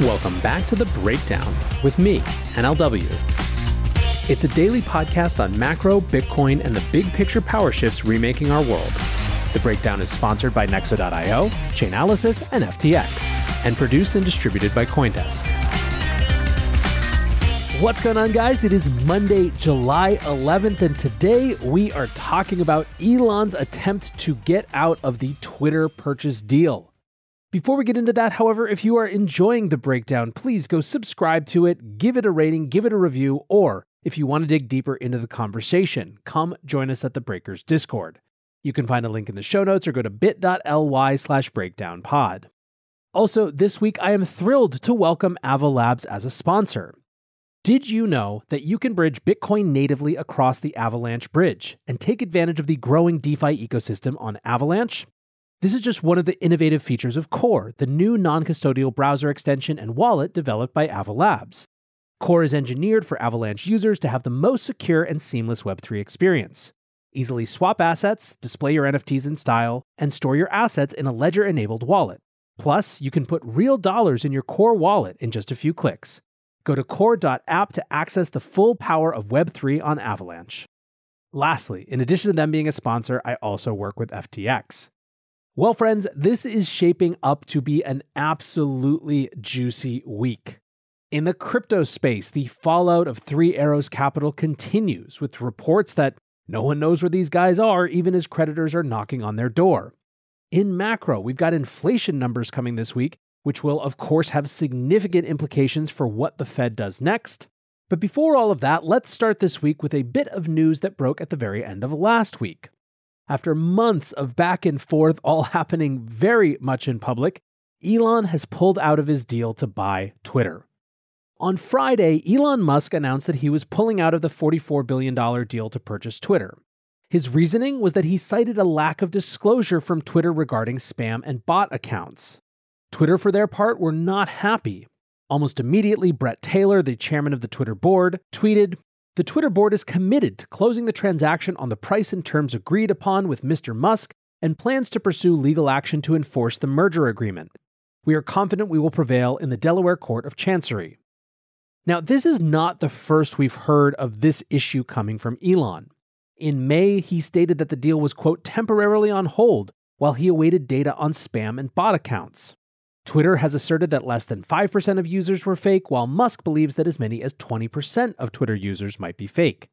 Welcome back to The Breakdown with me, NLW. It's a daily podcast on macro, Bitcoin, and the big picture power shifts remaking our world. The Breakdown is sponsored by Nexo.io, Chainalysis, and FTX, and produced and distributed by Coindesk. What's going on, guys? It is Monday, July 11th, and today we are talking about Elon's attempt to get out of the Twitter purchase deal. Before we get into that, however, if you are enjoying the breakdown, please go subscribe to it, give it a rating, give it a review, or if you want to dig deeper into the conversation, come join us at the Breakers Discord. You can find a link in the show notes or go to bit.ly slash breakdownpod. Also, this week I am thrilled to welcome Ava Labs as a sponsor. Did you know that you can bridge Bitcoin natively across the Avalanche bridge and take advantage of the growing DeFi ecosystem on Avalanche? This is just one of the innovative features of Core, the new non custodial browser extension and wallet developed by Ava Labs. Core is engineered for Avalanche users to have the most secure and seamless Web3 experience. Easily swap assets, display your NFTs in style, and store your assets in a ledger enabled wallet. Plus, you can put real dollars in your Core wallet in just a few clicks. Go to core.app to access the full power of Web3 on Avalanche. Lastly, in addition to them being a sponsor, I also work with FTX. Well, friends, this is shaping up to be an absolutely juicy week. In the crypto space, the fallout of Three Arrows Capital continues with reports that no one knows where these guys are, even as creditors are knocking on their door. In macro, we've got inflation numbers coming this week, which will, of course, have significant implications for what the Fed does next. But before all of that, let's start this week with a bit of news that broke at the very end of last week. After months of back and forth, all happening very much in public, Elon has pulled out of his deal to buy Twitter. On Friday, Elon Musk announced that he was pulling out of the $44 billion deal to purchase Twitter. His reasoning was that he cited a lack of disclosure from Twitter regarding spam and bot accounts. Twitter, for their part, were not happy. Almost immediately, Bret Taylor, the chairman of the Twitter board, tweeted the Twitter board is committed to closing the transaction on the price and terms agreed upon with Mr. Musk and plans to pursue legal action to enforce the merger agreement. We are confident we will prevail in the Delaware Court of Chancery. Now, this is not the first we've heard of this issue coming from Elon. In May, he stated that the deal was, quote, temporarily on hold while he awaited data on spam and bot accounts. Twitter has asserted that less than 5% of users were fake, while Musk believes that as many as 20% of Twitter users might be fake.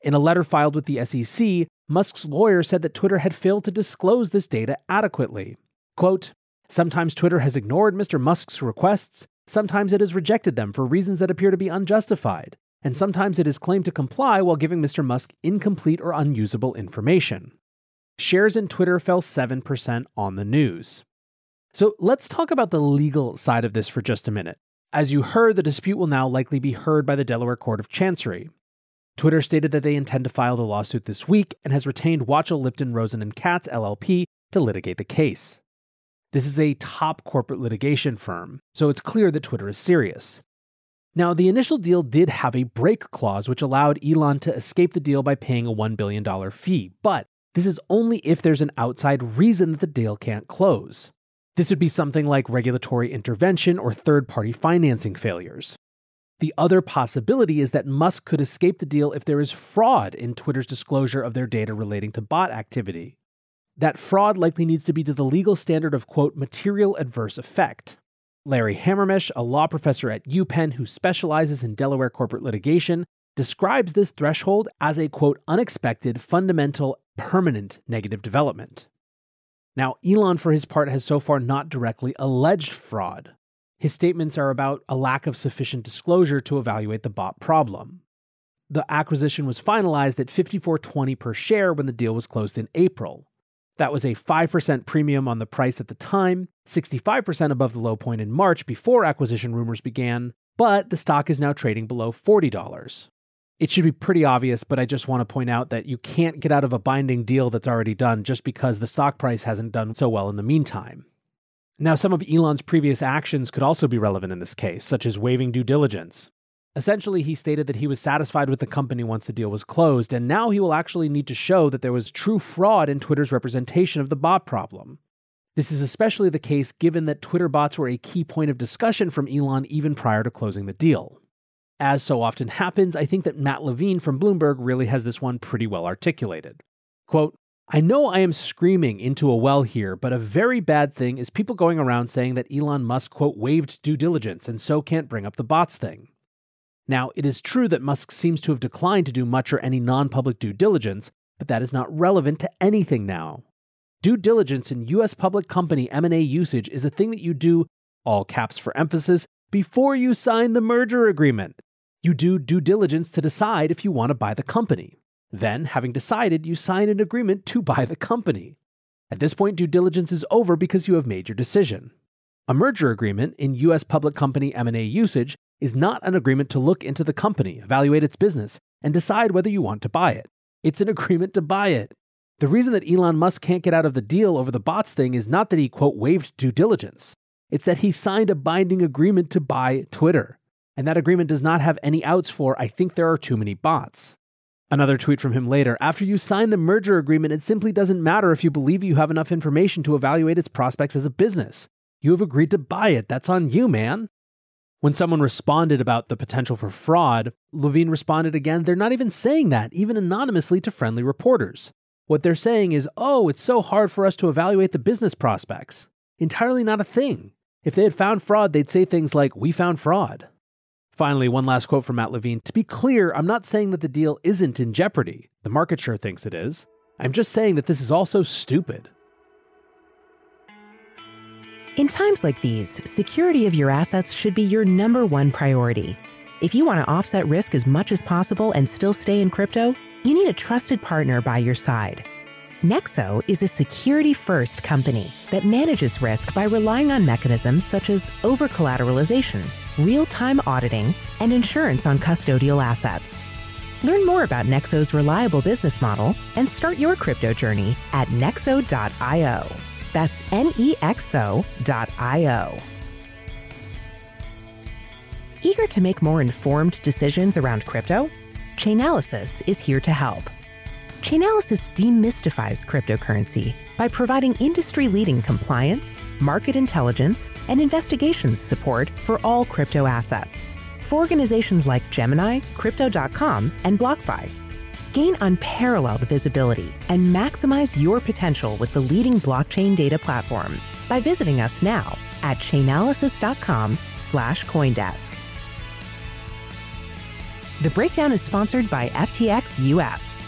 In a letter filed with the SEC, Musk's lawyer said that Twitter had failed to disclose this data adequately. Quote, Sometimes Twitter has ignored Mr. Musk's requests, sometimes it has rejected them for reasons that appear to be unjustified, and sometimes it has claimed to comply while giving Mr. Musk incomplete or unusable information. Shares in Twitter fell 7% on the news. So let's talk about the legal side of this for just a minute. As you heard, the dispute will now likely be heard by the Delaware Court of Chancery. Twitter stated that they intend to file the lawsuit this week and has retained Wachtell Lipton Rosen and Katz LLP to litigate the case. This is a top corporate litigation firm, so it's clear that Twitter is serious. Now, the initial deal did have a break clause which allowed Elon to escape the deal by paying a $1 billion fee, but this is only if there's an outside reason that the deal can't close. This would be something like regulatory intervention or third party financing failures. The other possibility is that Musk could escape the deal if there is fraud in Twitter's disclosure of their data relating to bot activity. that fraud likely needs to be to the legal standard of, quote, material adverse effect. Larry Hamermesh, a law professor at UPenn who specializes in Delaware corporate litigation, describes this threshold as a, quote, unexpected, fundamental, permanent negative development. Now, Elon, for his part, has so far not directly alleged fraud. His statements are about a lack of sufficient disclosure to evaluate the bot problem. The acquisition was finalized at 54.20 per share when the deal was closed in April. That was a 5% premium on the price at the time, 65% above the low point in March before acquisition rumors began, but the stock is now trading below $40. It should be pretty obvious, but I just want to point out that you can't get out of a binding deal that's already done just because the stock price hasn't done so well in the meantime. Now, some of Elon's previous actions could also be relevant in this case, such as waiving due diligence. Essentially, he stated that he was satisfied with the company once the deal was closed, and now he will actually need to show that there was true fraud in Twitter's representation of the bot problem. This is especially the case given that Twitter bots were a key point of discussion from Elon even prior to closing the deal. As so often happens, I think that Matt Levine from Bloomberg really has this one pretty well articulated. Quote, I know I am screaming into a well here, but a very bad thing is people going around saying that Elon Musk, quote, waived due diligence and so can't bring up the bots thing. Now, it is true that Musk seems to have declined to do much or any non public due diligence, but that is not relevant to anything now. Due diligence in US public company M&A usage is a thing that you do, all caps for emphasis, before you sign the merger agreement. You do due diligence to decide if you want to buy the company. Then, having decided, you sign an agreement to buy the company. At this point, due diligence is over because you have made your decision. A merger agreement in US public company M&A usage is not an agreement to look into the company, evaluate its business, and decide whether you want to buy it. It's an agreement to buy it. The reason that Elon Musk can't get out of the deal over the bots thing is not that he, quote, waived due diligence. It's that he signed a binding agreement to buy Twitter and that agreement does not have any outs for, I think there are too many bots. Another tweet from him later After you sign the merger agreement, it simply doesn't matter if you believe you have enough information to evaluate its prospects as a business. You have agreed to buy it. That's on you, man. When someone responded about the potential for fraud, Levine responded again, they're not even saying that, even anonymously to friendly reporters. What they're saying is, oh, it's so hard for us to evaluate the business prospects. Entirely not a thing. If they had found fraud, they'd say things like, we found fraud. Finally, one last quote from Matt Levine. To be clear, I'm not saying that the deal isn't in jeopardy. The market sure thinks it is. I'm just saying that this is also stupid. In times like these, security of your assets should be your number one priority. If you want to offset risk as much as possible and still stay in crypto, you need a trusted partner by your side. Nexo is a security first company that manages risk by relying on mechanisms such as over collateralization real time auditing, and insurance on custodial assets. Learn more about Nexo's reliable business model and start your crypto journey at nexo.io. That's N E X O.io. Eager to make more informed decisions around crypto? Chainalysis is here to help. Chainalysis demystifies cryptocurrency by providing industry leading compliance, market intelligence, and investigations support for all crypto assets. For organizations like Gemini, Crypto.com, and BlockFi, gain unparalleled visibility and maximize your potential with the leading blockchain data platform by visiting us now at chainalysis.com slash coindesk. The breakdown is sponsored by FTX US.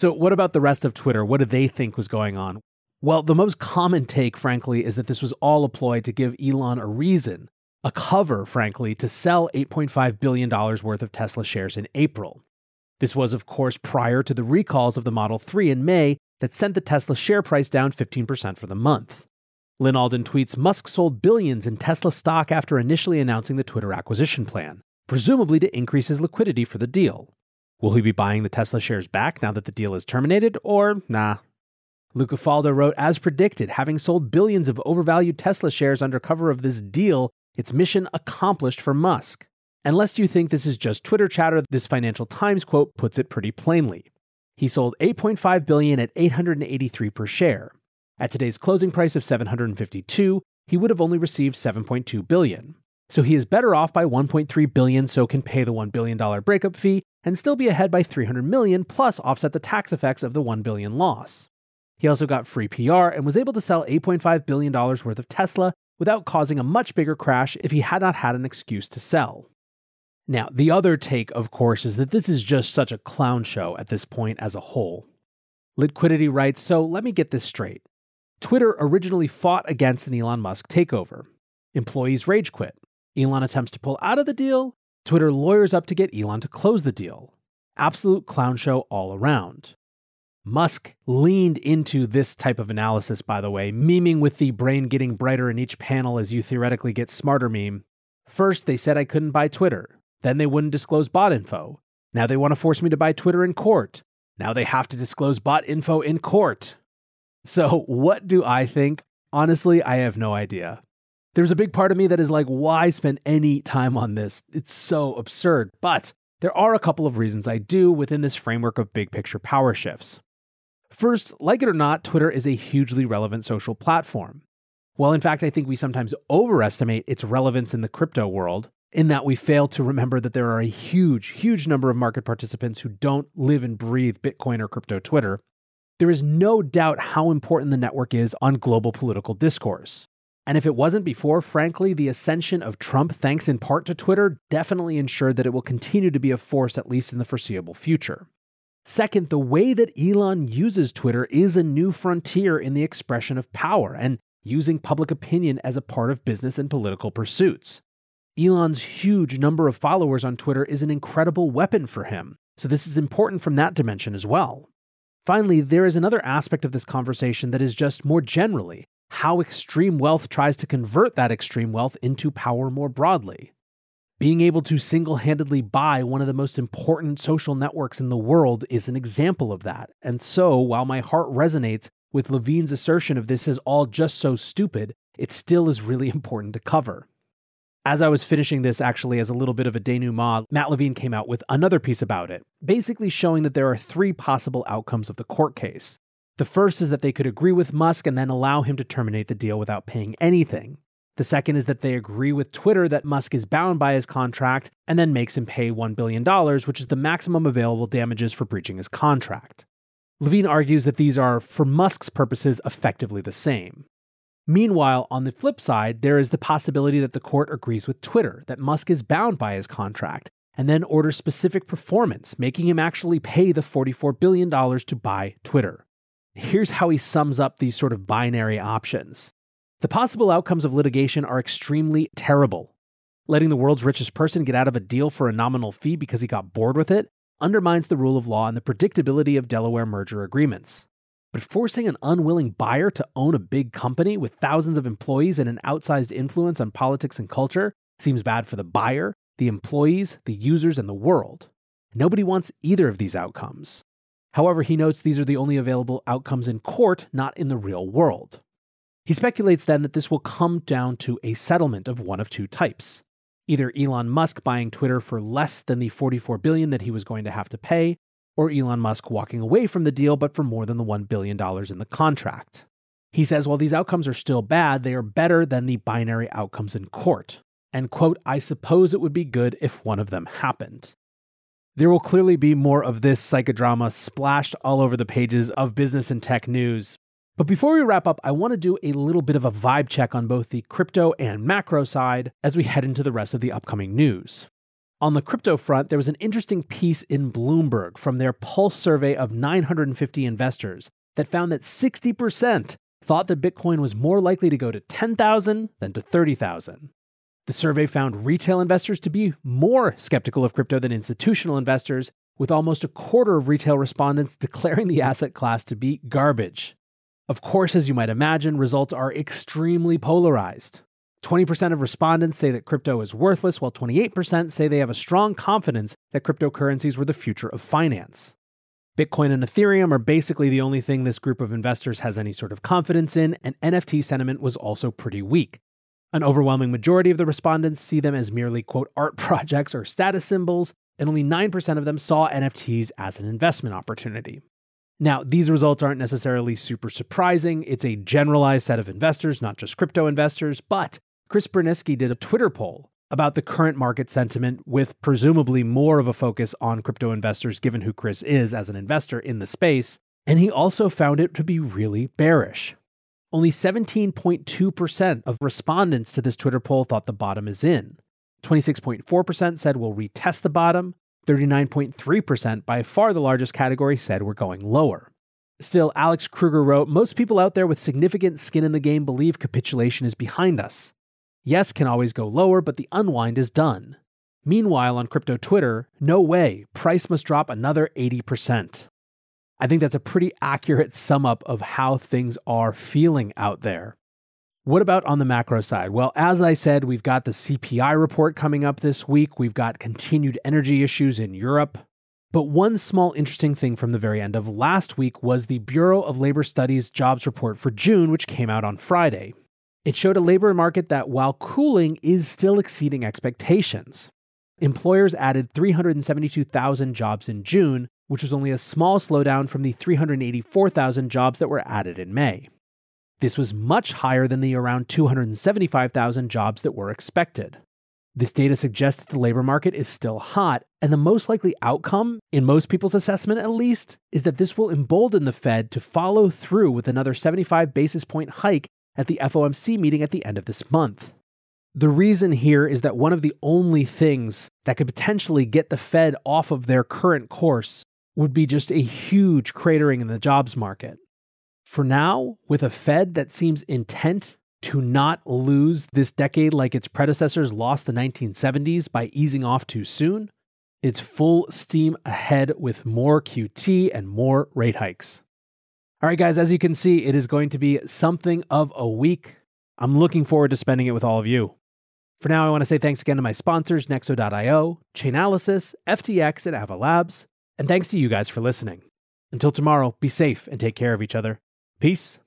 So, what about the rest of Twitter? What do they think was going on? Well, the most common take, frankly, is that this was all a ploy to give Elon a reason, a cover, frankly, to sell $8.5 billion worth of Tesla shares in April. This was, of course, prior to the recalls of the Model 3 in May that sent the Tesla share price down 15% for the month. Lyn Alden tweets Musk sold billions in Tesla stock after initially announcing the Twitter acquisition plan, presumably to increase his liquidity for the deal. Will he be buying the Tesla shares back now that the deal is terminated, or nah? Luca Faldo wrote, as predicted, having sold billions of overvalued Tesla shares under cover of this deal, its mission accomplished for Musk. Unless you think this is just Twitter chatter, this Financial Times quote puts it pretty plainly. He sold 8.5 billion at 883 per share. At today's closing price of 752, he would have only received 7.2 billion. So he is better off by 1.3 billion so can pay the 1 billion dollar breakup fee and still be ahead by 300 million plus offset the tax effects of the 1 billion loss. He also got free PR and was able to sell 8.5 billion dollars worth of Tesla without causing a much bigger crash if he had not had an excuse to sell. Now, the other take, of course, is that this is just such a clown show at this point as a whole. Liquidity writes So let me get this straight. Twitter originally fought against an Elon Musk takeover. Employees rage quit. Elon attempts to pull out of the deal. Twitter lawyers up to get Elon to close the deal. Absolute clown show all around. Musk leaned into this type of analysis, by the way, memeing with the brain getting brighter in each panel as you theoretically get smarter meme. First, they said I couldn't buy Twitter. Then they wouldn't disclose bot info. Now they want to force me to buy Twitter in court. Now they have to disclose bot info in court. So, what do I think? Honestly, I have no idea. There's a big part of me that is like, why spend any time on this? It's so absurd. But there are a couple of reasons I do within this framework of big picture power shifts. First, like it or not, Twitter is a hugely relevant social platform. Well, in fact, I think we sometimes overestimate its relevance in the crypto world, in that we fail to remember that there are a huge, huge number of market participants who don't live and breathe Bitcoin or crypto Twitter. There is no doubt how important the network is on global political discourse. And if it wasn't before, frankly, the ascension of Trump, thanks in part to Twitter, definitely ensured that it will continue to be a force at least in the foreseeable future. Second, the way that Elon uses Twitter is a new frontier in the expression of power and using public opinion as a part of business and political pursuits. Elon's huge number of followers on Twitter is an incredible weapon for him, so this is important from that dimension as well. Finally, there is another aspect of this conversation that is just more generally how extreme wealth tries to convert that extreme wealth into power more broadly. Being able to single handedly buy one of the most important social networks in the world is an example of that. And so, while my heart resonates with Levine's assertion of this is all just so stupid, it still is really important to cover. As I was finishing this, actually, as a little bit of a denouement, Matt Levine came out with another piece about it, basically showing that there are three possible outcomes of the court case. The first is that they could agree with Musk and then allow him to terminate the deal without paying anything. The second is that they agree with Twitter that Musk is bound by his contract and then makes him pay $1 billion, which is the maximum available damages for breaching his contract. Levine argues that these are, for Musk's purposes, effectively the same. Meanwhile, on the flip side, there is the possibility that the court agrees with Twitter that Musk is bound by his contract and then orders specific performance, making him actually pay the $44 billion to buy Twitter. Here's how he sums up these sort of binary options. The possible outcomes of litigation are extremely terrible. Letting the world's richest person get out of a deal for a nominal fee because he got bored with it undermines the rule of law and the predictability of Delaware merger agreements. But forcing an unwilling buyer to own a big company with thousands of employees and an outsized influence on politics and culture seems bad for the buyer, the employees, the users, and the world. Nobody wants either of these outcomes. However, he notes these are the only available outcomes in court, not in the real world. He speculates then that this will come down to a settlement of one of two types. Either Elon Musk buying Twitter for less than the 44 billion that he was going to have to pay, or Elon Musk walking away from the deal but for more than the $1 billion in the contract. He says while these outcomes are still bad, they are better than the binary outcomes in court. And quote, I suppose it would be good if one of them happened. There will clearly be more of this psychodrama splashed all over the pages of business and tech news. But before we wrap up, I want to do a little bit of a vibe check on both the crypto and macro side as we head into the rest of the upcoming news. On the crypto front, there was an interesting piece in Bloomberg from their Pulse survey of 950 investors that found that 60% thought that Bitcoin was more likely to go to 10,000 than to 30,000. The survey found retail investors to be more skeptical of crypto than institutional investors, with almost a quarter of retail respondents declaring the asset class to be garbage. Of course, as you might imagine, results are extremely polarized. 20% of respondents say that crypto is worthless, while 28% say they have a strong confidence that cryptocurrencies were the future of finance. Bitcoin and Ethereum are basically the only thing this group of investors has any sort of confidence in, and NFT sentiment was also pretty weak. An overwhelming majority of the respondents see them as merely, quote, art projects or status symbols, and only 9% of them saw NFTs as an investment opportunity. Now, these results aren't necessarily super surprising. It's a generalized set of investors, not just crypto investors, but Chris Burniske did a Twitter poll about the current market sentiment with presumably more of a focus on crypto investors given who Chris is as an investor in the space, and he also found it to be really bearish. Only 17.2% of respondents to this Twitter poll thought the bottom is in. 26.4% said we'll retest the bottom. 39.3%, by far the largest category, said we're going lower. Still, Alex Kruger wrote Most people out there with significant skin in the game believe capitulation is behind us. Yes can always go lower, but the unwind is done. Meanwhile, on crypto Twitter, no way, price must drop another 80%. I think that's a pretty accurate sum up of how things are feeling out there. What about on the macro side? Well, as I said, we've got the CPI report coming up this week. We've got continued energy issues in Europe. But one small interesting thing from the very end of last week was the Bureau of Labor Studies jobs report for June, which came out on Friday. It showed a labor market that, while cooling, is still exceeding expectations. Employers added 372,000 jobs in June, which was only a small slowdown from the 384,000 jobs that were added in May. This was much higher than the around 275,000 jobs that were expected. This data suggests that the labor market is still hot, and the most likely outcome, in most people's assessment at least, is that this will embolden the Fed to follow through with another 75 basis point hike at the FOMC meeting at the end of this month. The reason here is that one of the only things that could potentially get the Fed off of their current course would be just a huge cratering in the jobs market. For now, with a Fed that seems intent to not lose this decade like its predecessors lost the 1970s by easing off too soon, it's full steam ahead with more QT and more rate hikes. All right, guys, as you can see, it is going to be something of a week. I'm looking forward to spending it with all of you. For now, I want to say thanks again to my sponsors, Nexo.io, Chainalysis, FTX, and Ava Labs. And thanks to you guys for listening. Until tomorrow, be safe and take care of each other. Peace.